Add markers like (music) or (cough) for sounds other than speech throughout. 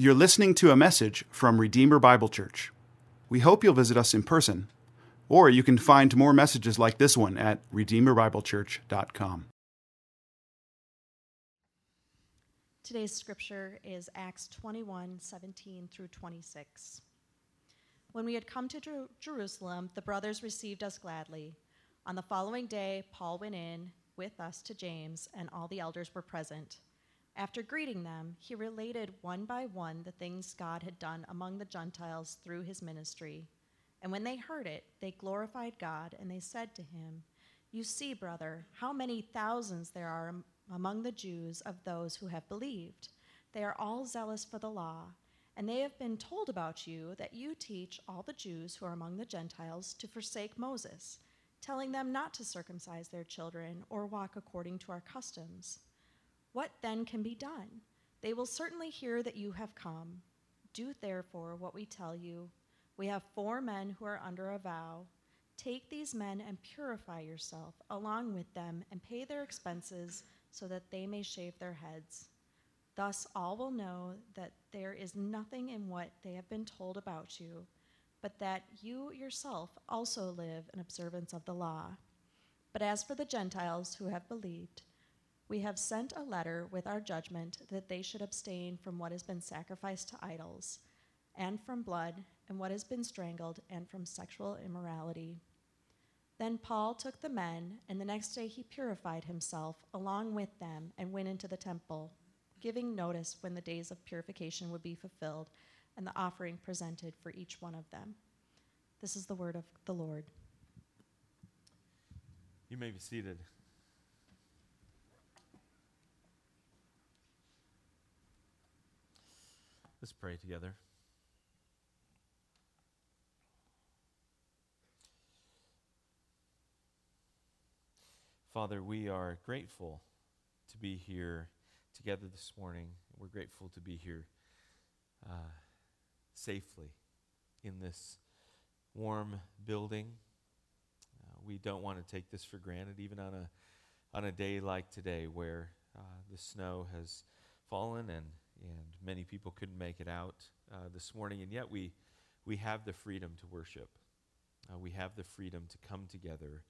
You're listening to a message from Redeemer Bible Church. We hope you'll visit us in person, or you can find more messages like this one at redeemerbiblechurch.com. Today's scripture is Acts 21 17 through 26. When we had come to Jer- Jerusalem, the brothers received us gladly. On the following day, Paul went in with us to James, and all the elders were present. After greeting them, he related one by one the things God had done among the Gentiles through his ministry. And when they heard it, they glorified God, and they said to him, You see, brother, how many thousands there are among the Jews of those who have believed. They are all zealous for the law, and they have been told about you that you teach all the Jews who are among the Gentiles to forsake Moses, telling them not to circumcise their children or walk according to our customs. What then can be done? They will certainly hear that you have come. Do therefore what we tell you. We have four men who are under a vow. Take these men and purify yourself along with them and pay their expenses so that they may shave their heads. Thus all will know that there is nothing in what they have been told about you, but that you yourself also live in observance of the law. But as for the Gentiles who have believed, we have sent a letter with our judgment that they should abstain from what has been sacrificed to idols, and from blood, and what has been strangled, and from sexual immorality. Then Paul took the men, and the next day he purified himself along with them and went into the temple, giving notice when the days of purification would be fulfilled and the offering presented for each one of them. This is the word of the Lord. You may be seated. Let's pray together. Father, we are grateful to be here together this morning. We're grateful to be here uh, safely in this warm building. Uh, we don't want to take this for granted, even on a on a day like today, where uh, the snow has fallen and and many people couldn't make it out uh, this morning, and yet we, we have the freedom to worship. Uh, we have the freedom to come together,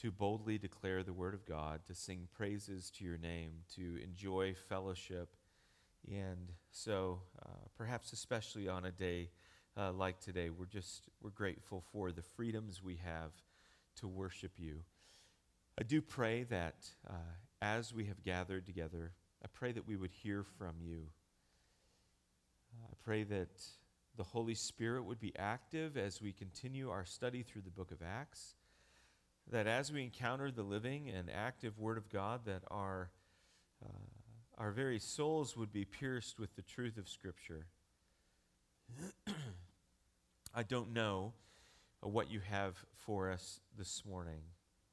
to boldly declare the Word of God, to sing praises to your name, to enjoy fellowship. And so, uh, perhaps especially on a day uh, like today, we're just we're grateful for the freedoms we have to worship you. I do pray that uh, as we have gathered together, I pray that we would hear from you. I pray that the Holy Spirit would be active as we continue our study through the book of Acts. That as we encounter the living and active Word of God, that our, uh, our very souls would be pierced with the truth of Scripture. (clears throat) I don't know what you have for us this morning.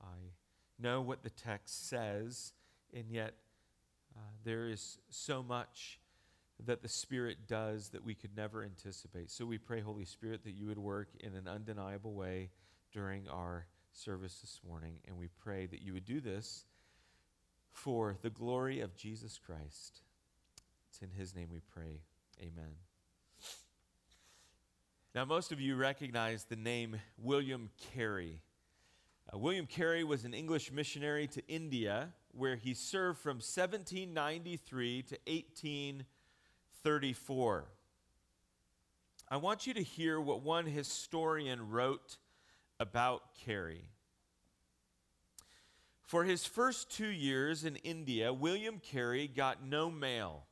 I know what the text says, and yet uh, there is so much that the Spirit does that we could never anticipate. So we pray, Holy Spirit, that you would work in an undeniable way during our service this morning. And we pray that you would do this for the glory of Jesus Christ. It's in his name we pray. Amen. Now, most of you recognize the name William Carey. Uh, William Carey was an English missionary to India where he served from 1793 to 18. 34. I want you to hear what one historian wrote about Carey. For his first two years in India, William Carey got no mail.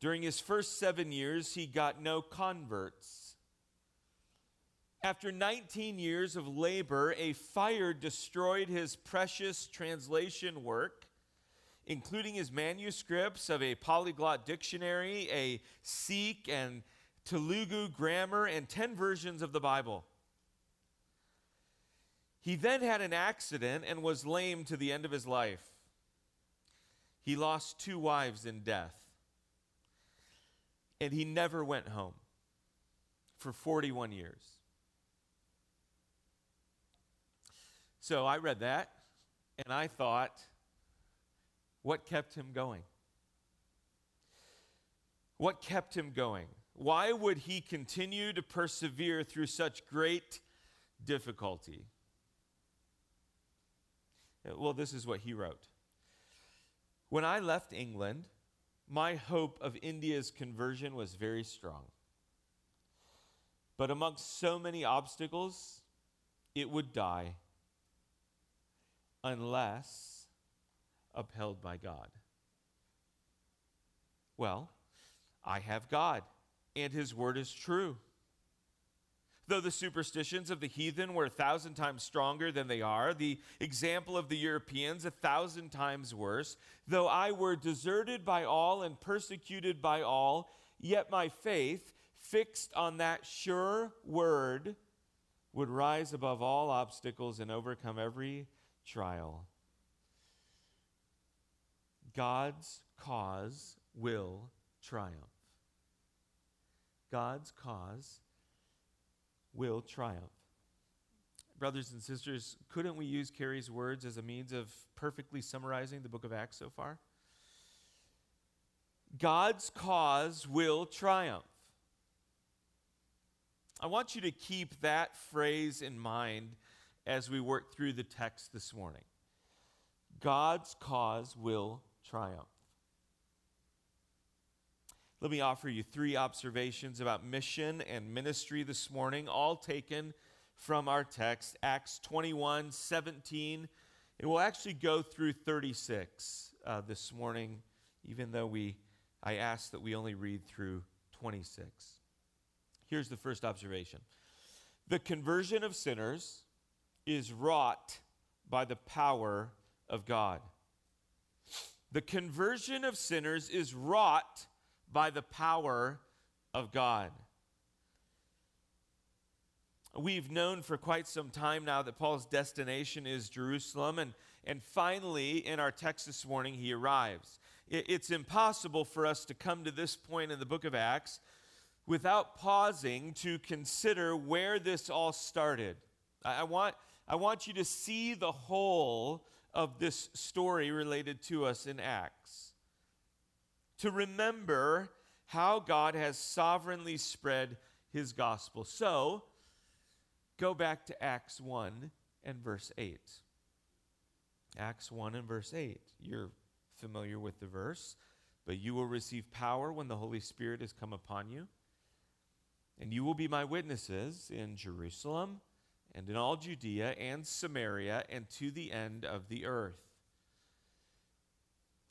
During his first seven years, he got no converts. After 19 years of labor, a fire destroyed his precious translation work including his manuscripts of a polyglot dictionary, a Sikh and Telugu grammar, and 10 versions of the Bible. He then had an accident and was lame to the end of his life. He lost two wives in death. And he never went home for 41 years. So I read that and I thought, what kept him going? What kept him going? Why would he continue to persevere through such great difficulty? Uh, well, this is what he wrote. When I left England, my hope of India's conversion was very strong. But amongst so many obstacles, it would die unless upheld by God. Well, I have God, and his word is true. Though the superstitions of the heathen were a thousand times stronger than they are, the example of the Europeans a thousand times worse, though I were deserted by all and persecuted by all, yet my faith, fixed on that sure word, would rise above all obstacles and overcome every trial. God's cause will triumph. God's cause will triumph. Brothers and sisters, couldn't we use Carey's words as a means of perfectly summarizing the book of Acts so far? God's cause will triumph. I want you to keep that phrase in mind as we work through the text this morning. God's cause will triumph. Let me offer you three observations about mission and ministry this morning, all taken from our text, Acts 21 17. And we'll actually go through 36 uh, this morning, even though we, I ask that we only read through 26. Here's the first observation The conversion of sinners is wrought by the power of God. The conversion of sinners is wrought by the power of God. We've known for quite some time now that Paul's destination is Jerusalem, and, and finally, in our text this morning, he arrives. It, it's impossible for us to come to this point in the book of Acts without pausing to consider where this all started. I, I want, I want you to see the whole of this story related to us in Acts to remember how God has sovereignly spread his gospel. So, go back to Acts 1 and verse 8. Acts 1 and verse 8. You're familiar with the verse. But you will receive power when the Holy Spirit has come upon you. And you will be my witnesses in Jerusalem and in all Judea and Samaria and to the end of the earth.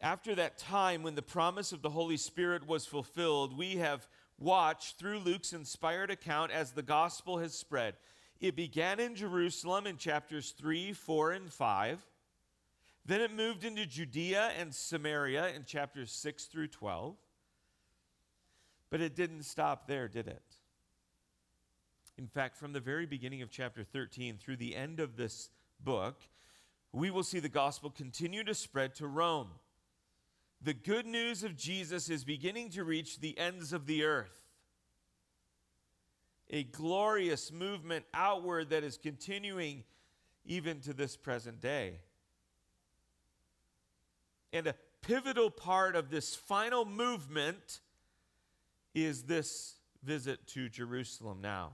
After that time, when the promise of the Holy Spirit was fulfilled, we have watched through Luke's inspired account as the gospel has spread. It began in Jerusalem in chapters 3, 4, and 5. Then it moved into Judea and Samaria in chapters 6 through 12. But it didn't stop there, did it? In fact, from the very beginning of chapter 13 through the end of this book, we will see the gospel continue to spread to Rome the good news of Jesus is beginning to reach the ends of the earth. A glorious movement outward that is continuing even to this present day. And a pivotal part of this final movement is this visit to Jerusalem now.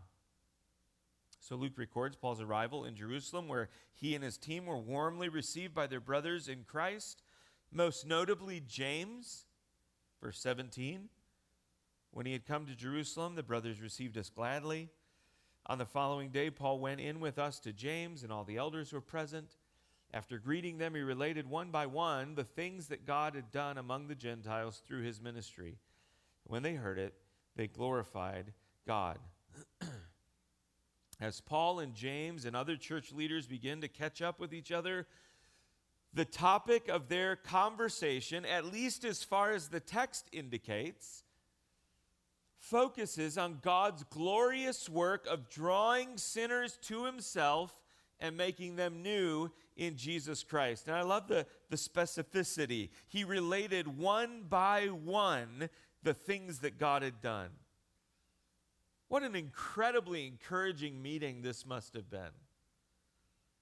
So Luke records Paul's arrival in Jerusalem, where he and his team were warmly received by their brothers in Christ most notably James, verse 17. When he had come to Jerusalem, the brothers received us gladly. On the following day, Paul went in with us to James, and all the elders were present. After greeting them, he related one by one the things that God had done among the Gentiles through his ministry. When they heard it, they glorified God. (clears throat) As Paul and James and other church leaders begin to catch up with each other, the topic of their conversation, at least as far as the text indicates, focuses on God's glorious work of drawing sinners to himself and making them new in Jesus Christ. And I love the, the specificity. He related one by one the things that God had done. What an incredibly encouraging meeting this must have been.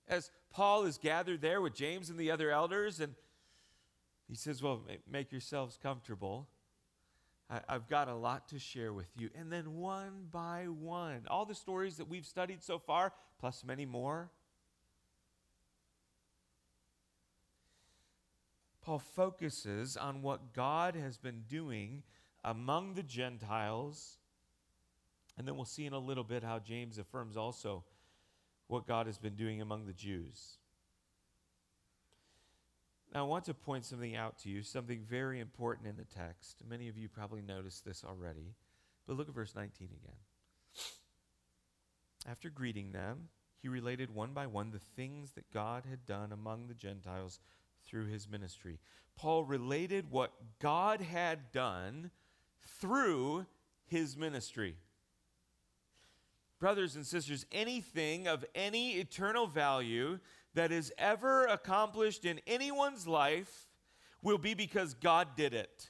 As Paul is gathered there with James and the other elders, and he says, Well, make yourselves comfortable. I, I've got a lot to share with you. And then one by one, all the stories that we've studied so far, plus many more, Paul focuses on what God has been doing among the Gentiles. And then we'll see in a little bit how James affirms also what God has been doing among the Jews. Now, I want to point something out to you, something very important in the text. Many of you probably noticed this already, but look at verse 19 again. After greeting them, he related one by one the things that God had done among the Gentiles through his ministry. Paul related what God had done through his ministry. Brothers and sisters, anything of any eternal value that is ever accomplished in anyone's life will be because God did it.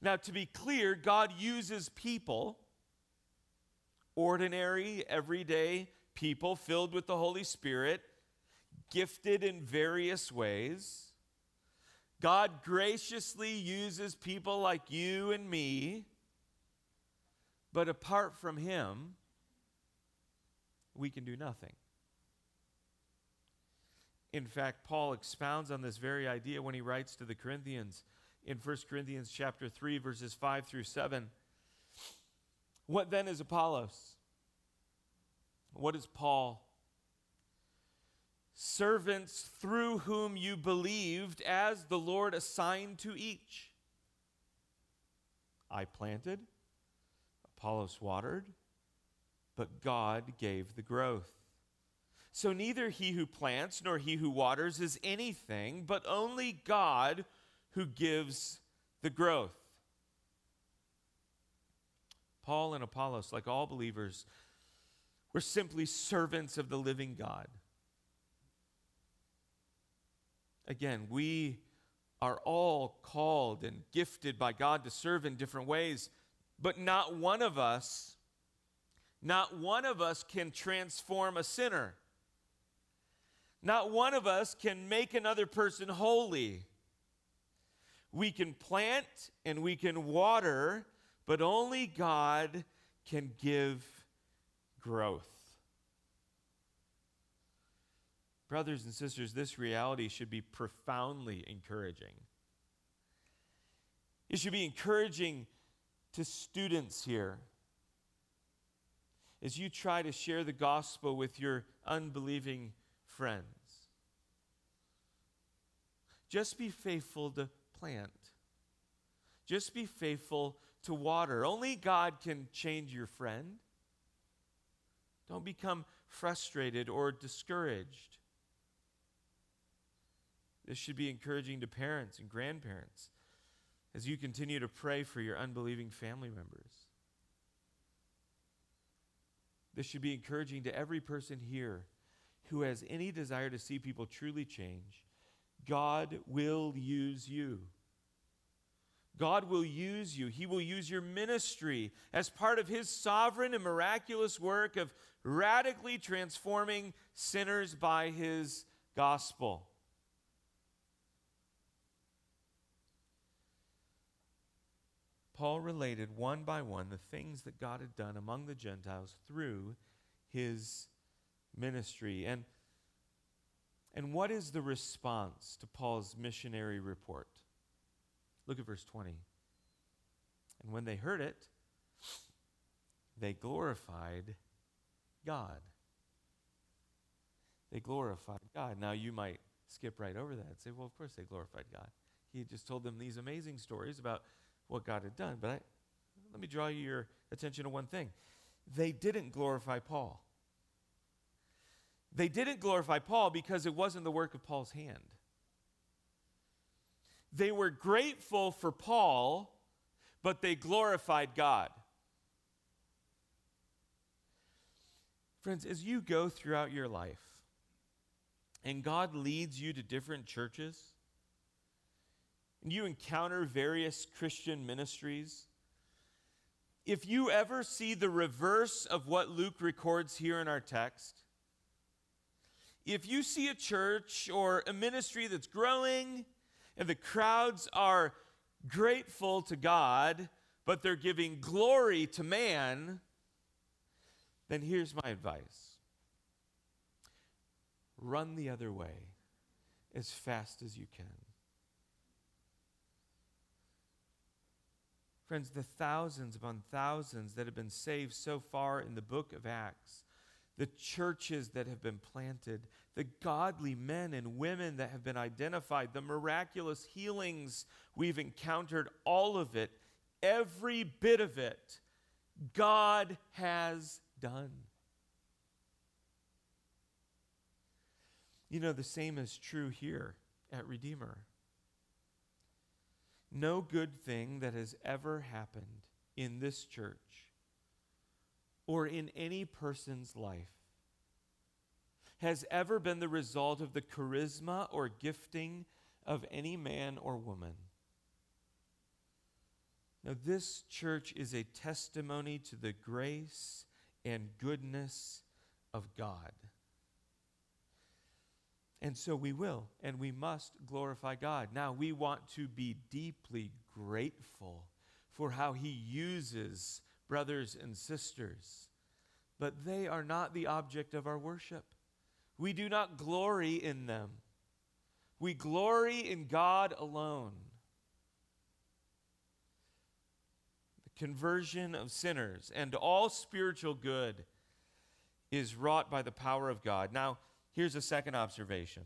Now, to be clear, God uses people, ordinary, everyday people filled with the Holy Spirit gifted in various ways. God graciously uses people like you and me, but apart from Him, we can do nothing. In fact, Paul expounds on this very idea when he writes to the Corinthians in 1 Corinthians chapter 3 verses 5 through 7. What then is Apollos? What is Paul? servants through whom you believed as the Lord assigned to each. I planted, Apollos watered, but God gave the growth. So neither he who plants nor he who waters is anything, but only God who gives the growth. Paul and Apollos, like all believers, were simply servants of the living God. Again, we are all called and gifted by God to serve in different ways, but not one of us, not one of us can transform a sinner. Not one of us can make another person holy. We can plant and we can water, but only God can give growth. Brothers and sisters, this reality should be profoundly encouraging. It should be encouraging to students here as you try to share the gospel with your unbelieving friends. Just be faithful to plant, just be faithful to water. Only God can change your friend. Don't become frustrated or discouraged. This should be encouraging to parents and grandparents as you continue to pray for your unbelieving family members. This should be encouraging to every person here who has any desire to see people truly change. God will use you. God will use you. He will use your ministry as part of His sovereign and miraculous work of radically transforming sinners by His gospel. Paul related one by one the things that God had done among the Gentiles through his ministry. And, and what is the response to Paul's missionary report? Look at verse 20. And when they heard it, they glorified God. They glorified God. Now, you might skip right over that and say, well, of course they glorified God. He had just told them these amazing stories about what God had done. But I, let me draw your attention to one thing they didn't glorify Paul. They didn't glorify Paul because it wasn't the work of Paul's hand. They were grateful for Paul, but they glorified God. Friends, as you go throughout your life and God leads you to different churches, and you encounter various Christian ministries, if you ever see the reverse of what Luke records here in our text, if you see a church or a ministry that's growing and the crowds are grateful to God, but they're giving glory to man, then here's my advice run the other way as fast as you can. Friends, the thousands upon thousands that have been saved so far in the book of Acts, the churches that have been planted, the godly men and women that have been identified, the miraculous healings we've encountered, all of it, every bit of it, God has done. You know, the same is true here at Redeemer. No good thing that has ever happened in this church or in any person's life has ever been the result of the charisma or gifting of any man or woman. Now, this church is a testimony to the grace and goodness of God. And so we will, and we must glorify God. Now, we want to be deeply grateful for how He uses brothers and sisters, but they are not the object of our worship. We do not glory in them, we glory in God alone. The conversion of sinners and all spiritual good is wrought by the power of God. Now, Here's a second observation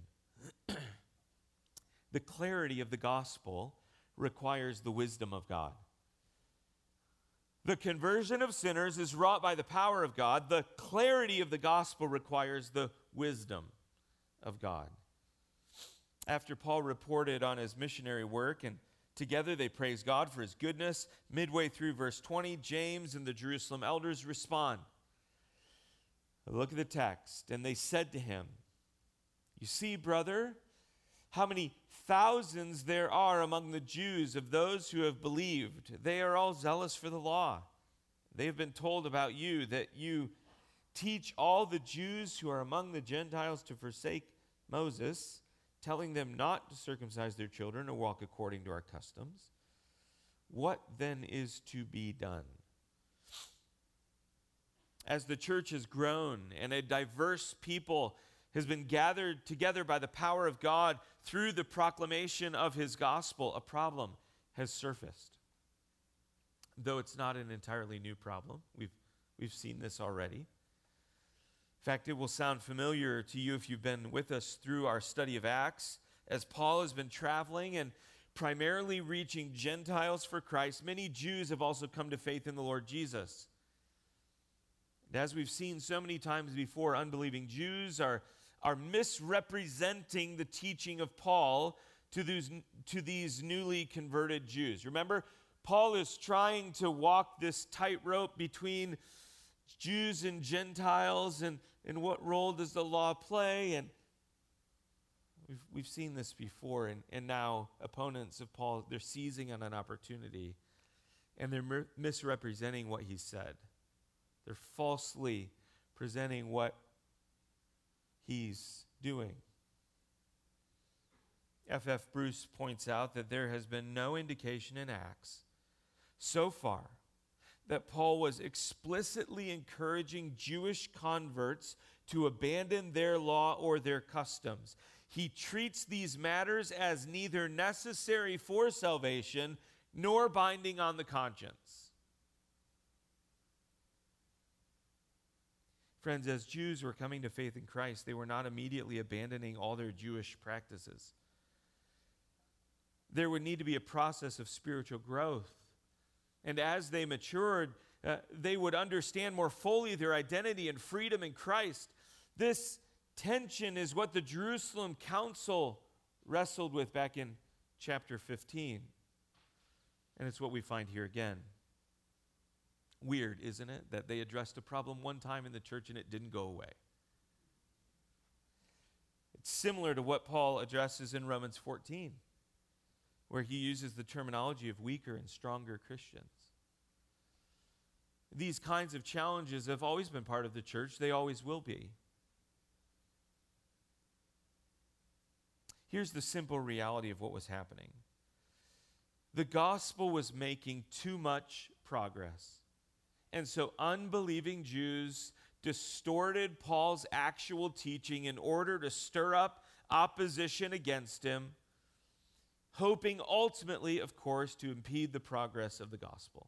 (clears throat) the clarity of the gospel requires the wisdom of God. The conversion of sinners is wrought by the power of God. The clarity of the gospel requires the wisdom of God. After Paul reported on his missionary work, and together they praise God for his goodness, midway through verse 20, James and the Jerusalem elders respond. Look at the text. And they said to him, You see, brother, how many thousands there are among the Jews of those who have believed. They are all zealous for the law. They have been told about you that you teach all the Jews who are among the Gentiles to forsake Moses, telling them not to circumcise their children or walk according to our customs. What then is to be done? As the church has grown and a diverse people has been gathered together by the power of God through the proclamation of his gospel, a problem has surfaced. Though it's not an entirely new problem, we've, we've seen this already. In fact, it will sound familiar to you if you've been with us through our study of Acts. As Paul has been traveling and primarily reaching Gentiles for Christ, many Jews have also come to faith in the Lord Jesus. As we've seen so many times before, unbelieving Jews are, are misrepresenting the teaching of Paul to these, to these newly converted Jews. Remember, Paul is trying to walk this tightrope between Jews and Gentiles, and, and what role does the law play? And we've, we've seen this before, and, and now opponents of Paul, they're seizing on an opportunity, and they're misrepresenting what he said. They're falsely presenting what he's doing. F.F. F. Bruce points out that there has been no indication in Acts so far that Paul was explicitly encouraging Jewish converts to abandon their law or their customs. He treats these matters as neither necessary for salvation nor binding on the conscience. Friends, as Jews were coming to faith in Christ, they were not immediately abandoning all their Jewish practices. There would need to be a process of spiritual growth. And as they matured, uh, they would understand more fully their identity and freedom in Christ. This tension is what the Jerusalem council wrestled with back in chapter 15. And it's what we find here again. Weird, isn't it, that they addressed a problem one time in the church and it didn't go away? It's similar to what Paul addresses in Romans 14, where he uses the terminology of weaker and stronger Christians. These kinds of challenges have always been part of the church, they always will be. Here's the simple reality of what was happening the gospel was making too much progress. And so unbelieving Jews distorted Paul's actual teaching in order to stir up opposition against him, hoping ultimately, of course, to impede the progress of the gospel.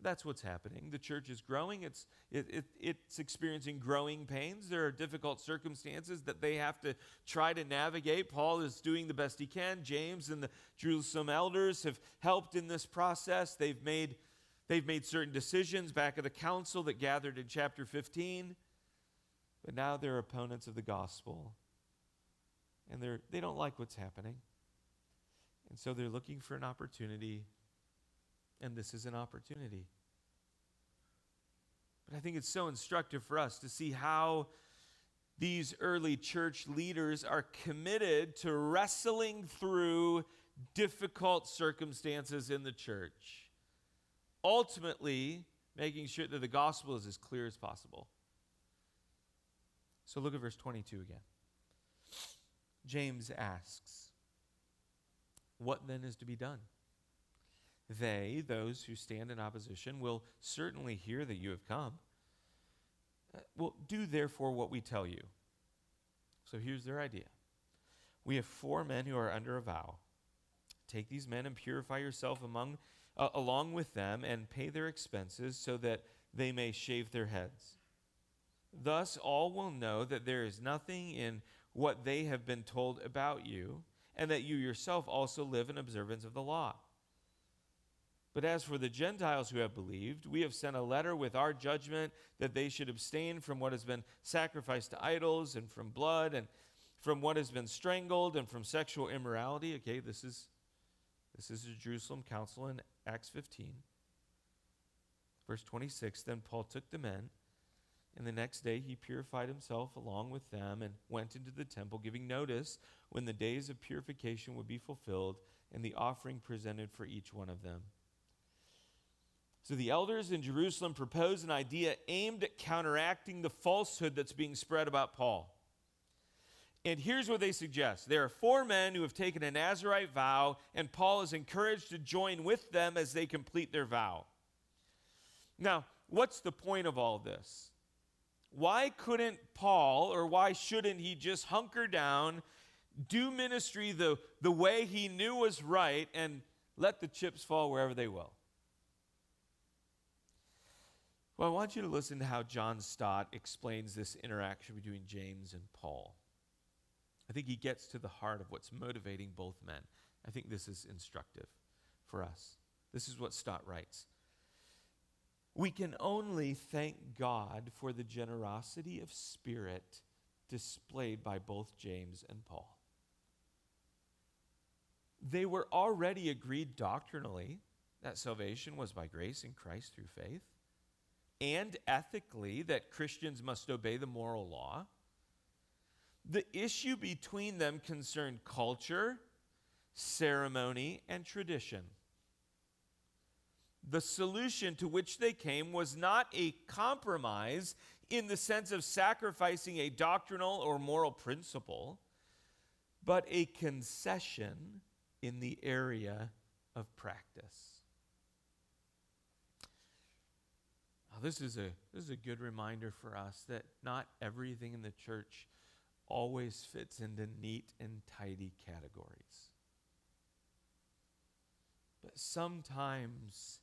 That's what's happening. The church is growing. It's, it, it, it's experiencing growing pains. There are difficult circumstances that they have to try to navigate. Paul is doing the best he can. James and the Jerusalem elders have helped in this process. They've made, they've made certain decisions back at the council that gathered in chapter 15. But now they're opponents of the gospel. And they're, they don't like what's happening. And so they're looking for an opportunity and this is an opportunity. But I think it's so instructive for us to see how these early church leaders are committed to wrestling through difficult circumstances in the church, ultimately making sure that the gospel is as clear as possible. So look at verse 22 again. James asks, What then is to be done? They, those who stand in opposition, will certainly hear that you have come. Uh, well, do therefore what we tell you. So here's their idea We have four men who are under a vow. Take these men and purify yourself among, uh, along with them and pay their expenses so that they may shave their heads. Thus, all will know that there is nothing in what they have been told about you, and that you yourself also live in observance of the law. But as for the Gentiles who have believed, we have sent a letter with our judgment that they should abstain from what has been sacrificed to idols and from blood and from what has been strangled and from sexual immorality. Okay, this is this is the Jerusalem council in Acts 15. Verse 26 Then Paul took the men, and the next day he purified himself along with them and went into the temple, giving notice when the days of purification would be fulfilled and the offering presented for each one of them. So the elders in Jerusalem propose an idea aimed at counteracting the falsehood that's being spread about Paul. And here's what they suggest there are four men who have taken a Nazarite vow, and Paul is encouraged to join with them as they complete their vow. Now, what's the point of all this? Why couldn't Paul, or why shouldn't he just hunker down, do ministry the, the way he knew was right, and let the chips fall wherever they will? Well, I want you to listen to how John Stott explains this interaction between James and Paul. I think he gets to the heart of what's motivating both men. I think this is instructive for us. This is what Stott writes. We can only thank God for the generosity of spirit displayed by both James and Paul. They were already agreed doctrinally that salvation was by grace in Christ through faith and ethically that Christians must obey the moral law. The issue between them concerned culture, ceremony, and tradition. The solution to which they came was not a compromise in the sense of sacrificing a doctrinal or moral principle, but a concession in the area of practice. Oh, this is a this is a good reminder for us that not everything in the church always fits into neat and tidy categories. But sometimes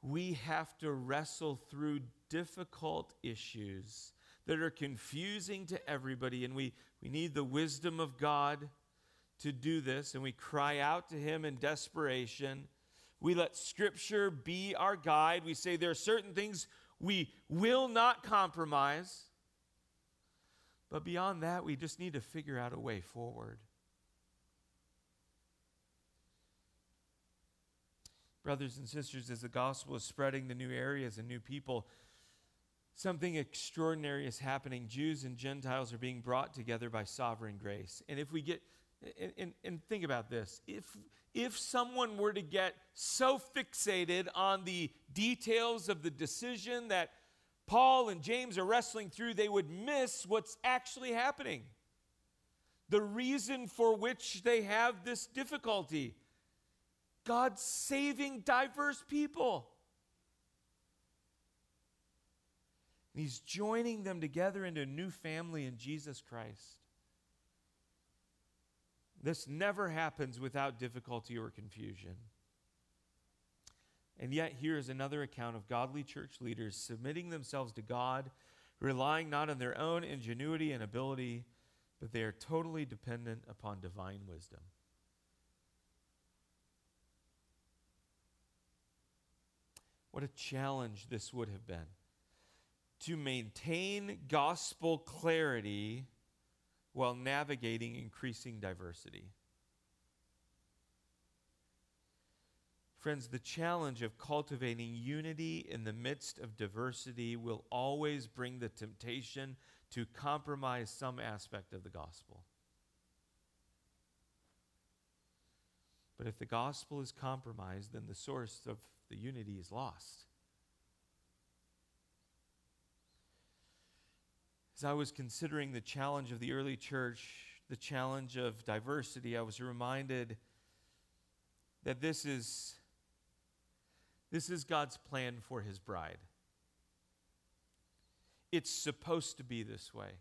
we have to wrestle through difficult issues that are confusing to everybody, and we, we need the wisdom of God to do this, and we cry out to Him in desperation. We let Scripture be our guide. We say there are certain things we will not compromise. But beyond that, we just need to figure out a way forward. Brothers and sisters, as the gospel is spreading to new areas and new people, something extraordinary is happening. Jews and Gentiles are being brought together by sovereign grace. And if we get, and, and, and think about this, if if someone were to get so fixated on the details of the decision that Paul and James are wrestling through, they would miss what's actually happening. The reason for which they have this difficulty. God's saving diverse people. And he's joining them together into a new family in Jesus Christ. This never happens without difficulty or confusion. And yet, here is another account of godly church leaders submitting themselves to God, relying not on their own ingenuity and ability, but they are totally dependent upon divine wisdom. What a challenge this would have been to maintain gospel clarity while navigating increasing diversity. Friends, the challenge of cultivating unity in the midst of diversity will always bring the temptation to compromise some aspect of the gospel. But if the gospel is compromised, then the source of the unity is lost. As I was considering the challenge of the early church, the challenge of diversity, I was reminded that this is, this is God's plan for his bride. It's supposed to be this way.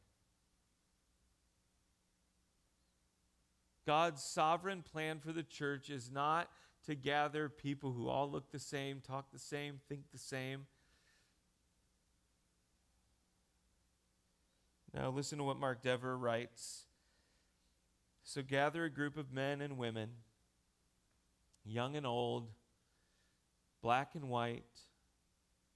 God's sovereign plan for the church is not to gather people who all look the same, talk the same, think the same. Now, listen to what Mark Dever writes. So, gather a group of men and women, young and old, black and white,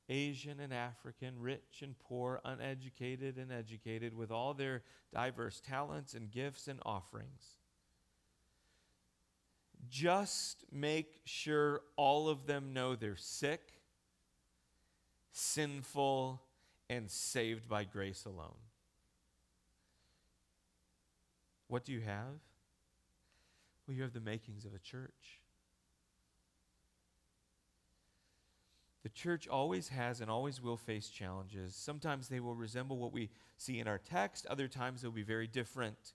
Asian and African, rich and poor, uneducated and educated, with all their diverse talents and gifts and offerings. Just make sure all of them know they're sick, sinful, and saved by grace alone. What do you have? Well, you have the makings of a church. The church always has and always will face challenges. Sometimes they will resemble what we see in our text, other times they'll be very different.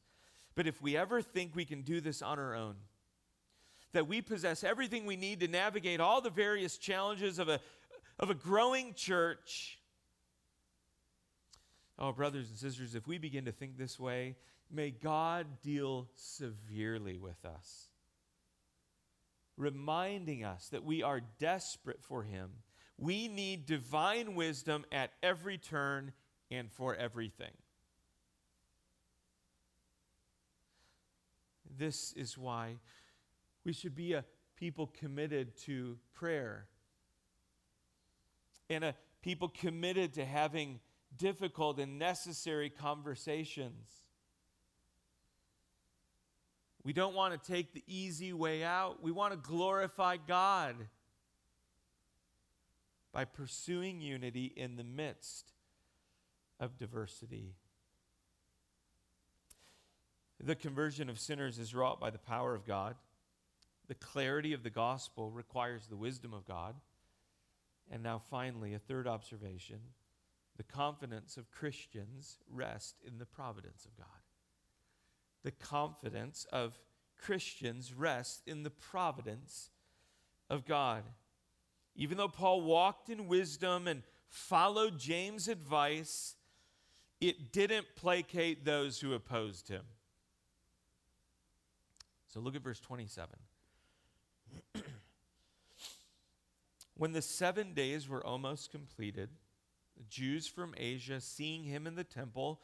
But if we ever think we can do this on our own, that we possess everything we need to navigate all the various challenges of a, of a growing church, oh, brothers and sisters, if we begin to think this way, May God deal severely with us, reminding us that we are desperate for Him. We need divine wisdom at every turn and for everything. This is why we should be a people committed to prayer and a people committed to having difficult and necessary conversations we don't want to take the easy way out. We want to glorify God by pursuing unity in the midst of diversity. The conversion of sinners is wrought by the power of God. The clarity of the gospel requires the wisdom of God. And now, finally, a third observation the confidence of Christians rest in the providence of God the confidence of Christians rests in the providence of God. Even though Paul walked in wisdom and followed James' advice, it didn't placate those who opposed him. So look at verse 27. (clears throat) when the seven days were almost completed, the Jews from Asia, seeing him in the temple,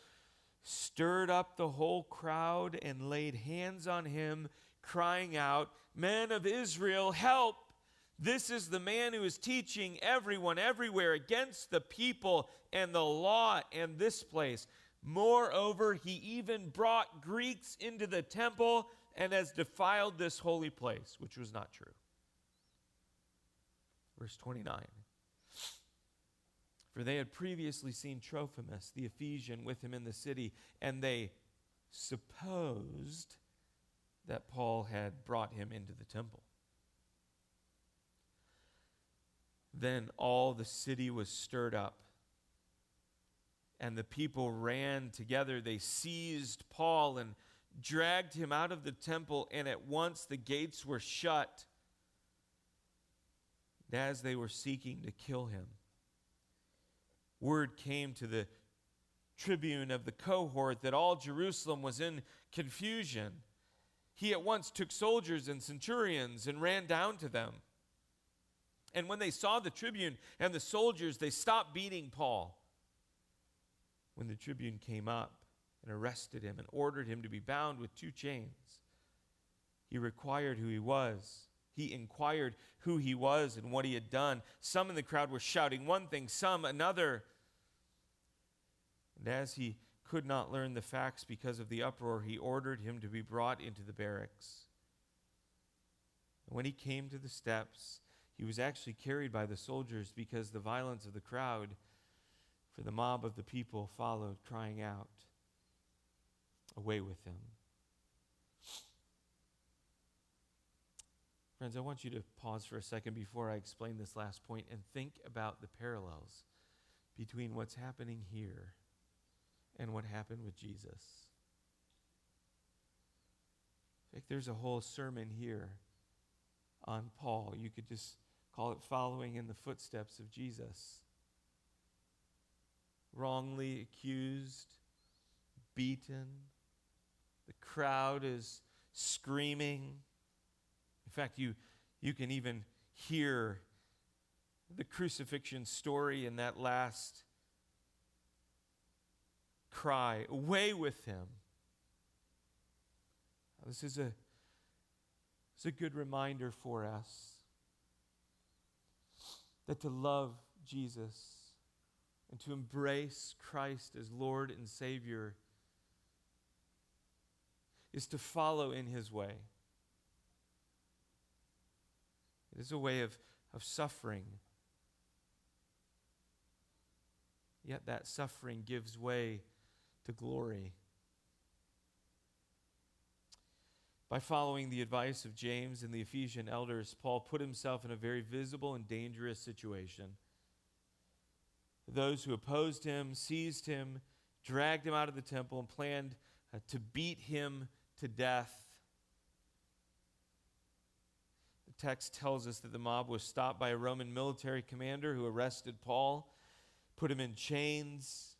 stirred up the whole crowd and laid hands on him, crying out, Men of Israel, help! This is the man who is teaching everyone everywhere against the people and the law and this place. Moreover, he even brought Greeks into the temple and has defiled this holy place, which was not true. Verse 29. For they had previously seen Trophimus, the Ephesian, with him in the city, and they supposed that Paul had brought him into the temple. Then all the city was stirred up, and the people ran together. They seized Paul and dragged him out of the temple, and at once the gates were shut as they were seeking to kill him, word came to the tribune of the cohort that all Jerusalem was in confusion. He at once took soldiers and centurions and ran down to them. And when they saw the tribune and the soldiers, they stopped beating Paul. When the tribune came up and arrested him and ordered him to be bound with two chains, he required who he was. He inquired who he was and what he had done. Some in the crowd were shouting one thing, some another. And as he could not learn the facts because of the uproar, he ordered him to be brought into the barracks. And when he came to the steps, he was actually carried by the soldiers because the violence of the crowd, for the mob of the people followed, crying out, Away with him. Friends, I want you to pause for a second before I explain this last point and think about the parallels between what's happening here and what happened with Jesus. In fact, there's a whole sermon here on Paul. You could just call it following in the footsteps of Jesus. Wrongly accused, beaten, the crowd is screaming. In fact, you, you can even hear the crucifixion story in that last cry, Away with him. This is a, is a good reminder for us that to love Jesus and to embrace Christ as Lord and Savior is to follow in his way. It is a way of, of suffering. Yet that suffering gives way to glory. By following the advice of James and the Ephesian elders, Paul put himself in a very visible and dangerous situation. Those who opposed him seized him, dragged him out of the temple, and planned uh, to beat him to death. The text tells us that the mob was stopped by a Roman military commander who arrested Paul, put him in chains.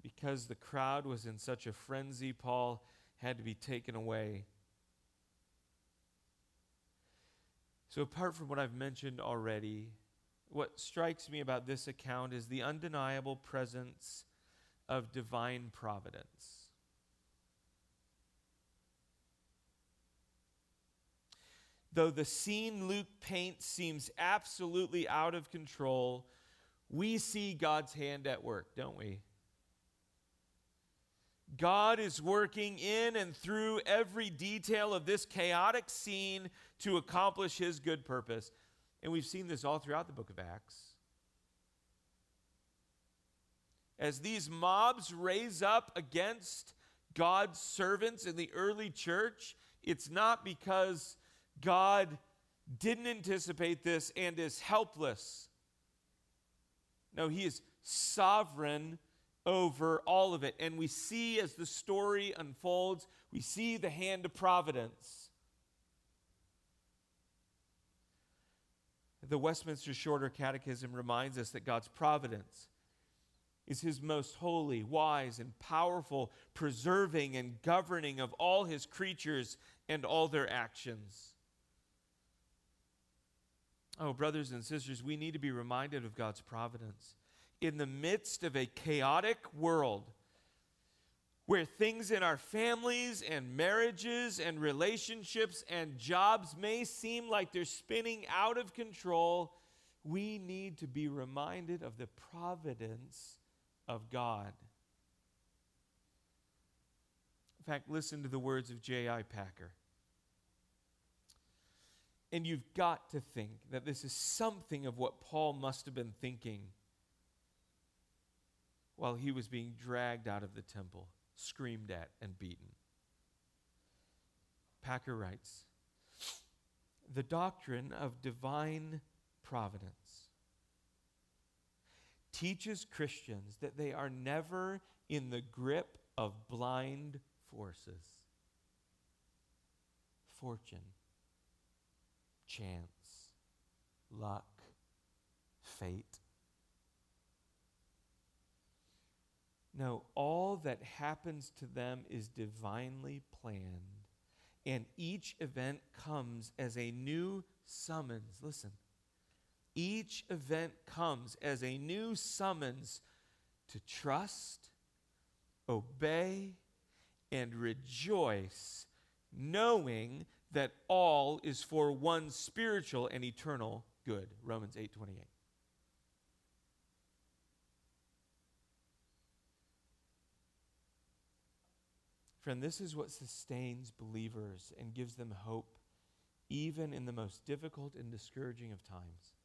Because the crowd was in such a frenzy, Paul had to be taken away. So, apart from what I've mentioned already, what strikes me about this account is the undeniable presence of divine providence. Though the scene Luke paints seems absolutely out of control, we see God's hand at work, don't we? God is working in and through every detail of this chaotic scene to accomplish his good purpose. And we've seen this all throughout the book of Acts. As these mobs raise up against God's servants in the early church, it's not because God didn't anticipate this and is helpless. No, he is sovereign over all of it. And we see as the story unfolds, we see the hand of providence. The Westminster Shorter Catechism reminds us that God's providence is his most holy, wise, and powerful, preserving and governing of all his creatures and all their actions. Oh, brothers and sisters, we need to be reminded of God's providence in the midst of a chaotic world where things in our families and marriages and relationships and jobs may seem like they're spinning out of control, we need to be reminded of the providence of God. In fact, listen to the words of J.I. Packer. And you've got to think that this is something of what Paul must have been thinking while he was being dragged out of the temple, screamed at, and beaten. Packer writes The doctrine of divine providence teaches Christians that they are never in the grip of blind forces, fortune, chance, luck, fate. No, all that happens to them is divinely planned. And each event comes as a new summons. Listen, each event comes as a new summons to trust, obey, and rejoice, knowing that all is for one spiritual and eternal good. Romans 8:28. Friend, this is what sustains believers and gives them hope even in the most difficult and discouraging of times.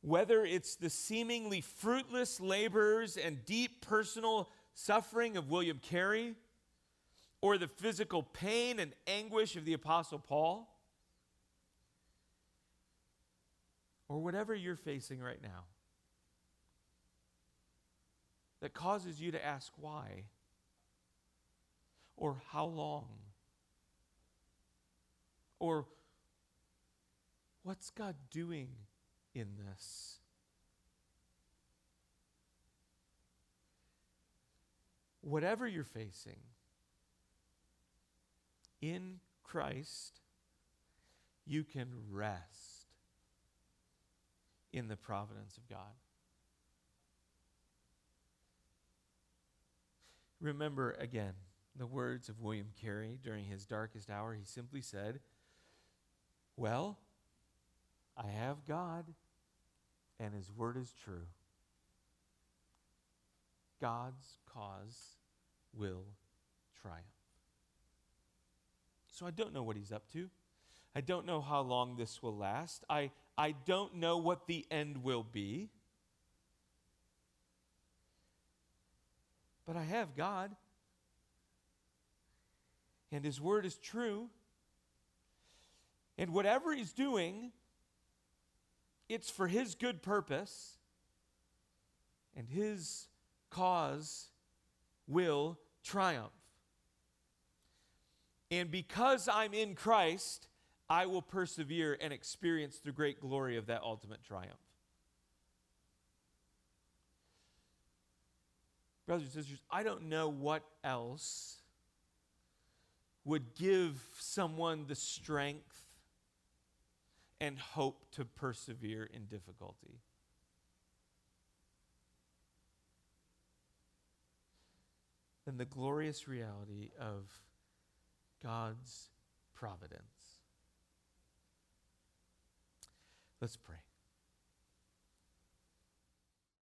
Whether it's the seemingly fruitless labors and deep personal suffering of William Carey, or the physical pain and anguish of the Apostle Paul, or whatever you're facing right now that causes you to ask why or how long or what's God doing in this? Whatever you're facing, in Christ, you can rest in the providence of God. Remember again the words of William Carey during his darkest hour. He simply said, Well, I have God, and his word is true. God's cause will triumph. So I don't know what he's up to. I don't know how long this will last. I, I don't know what the end will be. But I have God. And His Word is true. And whatever He's doing, it's for His good purpose. And His cause will triumph. And because I'm in Christ, I will persevere and experience the great glory of that ultimate triumph. Brothers and sisters, I don't know what else would give someone the strength and hope to persevere in difficulty. Than the glorious reality of God's providence. Let's pray.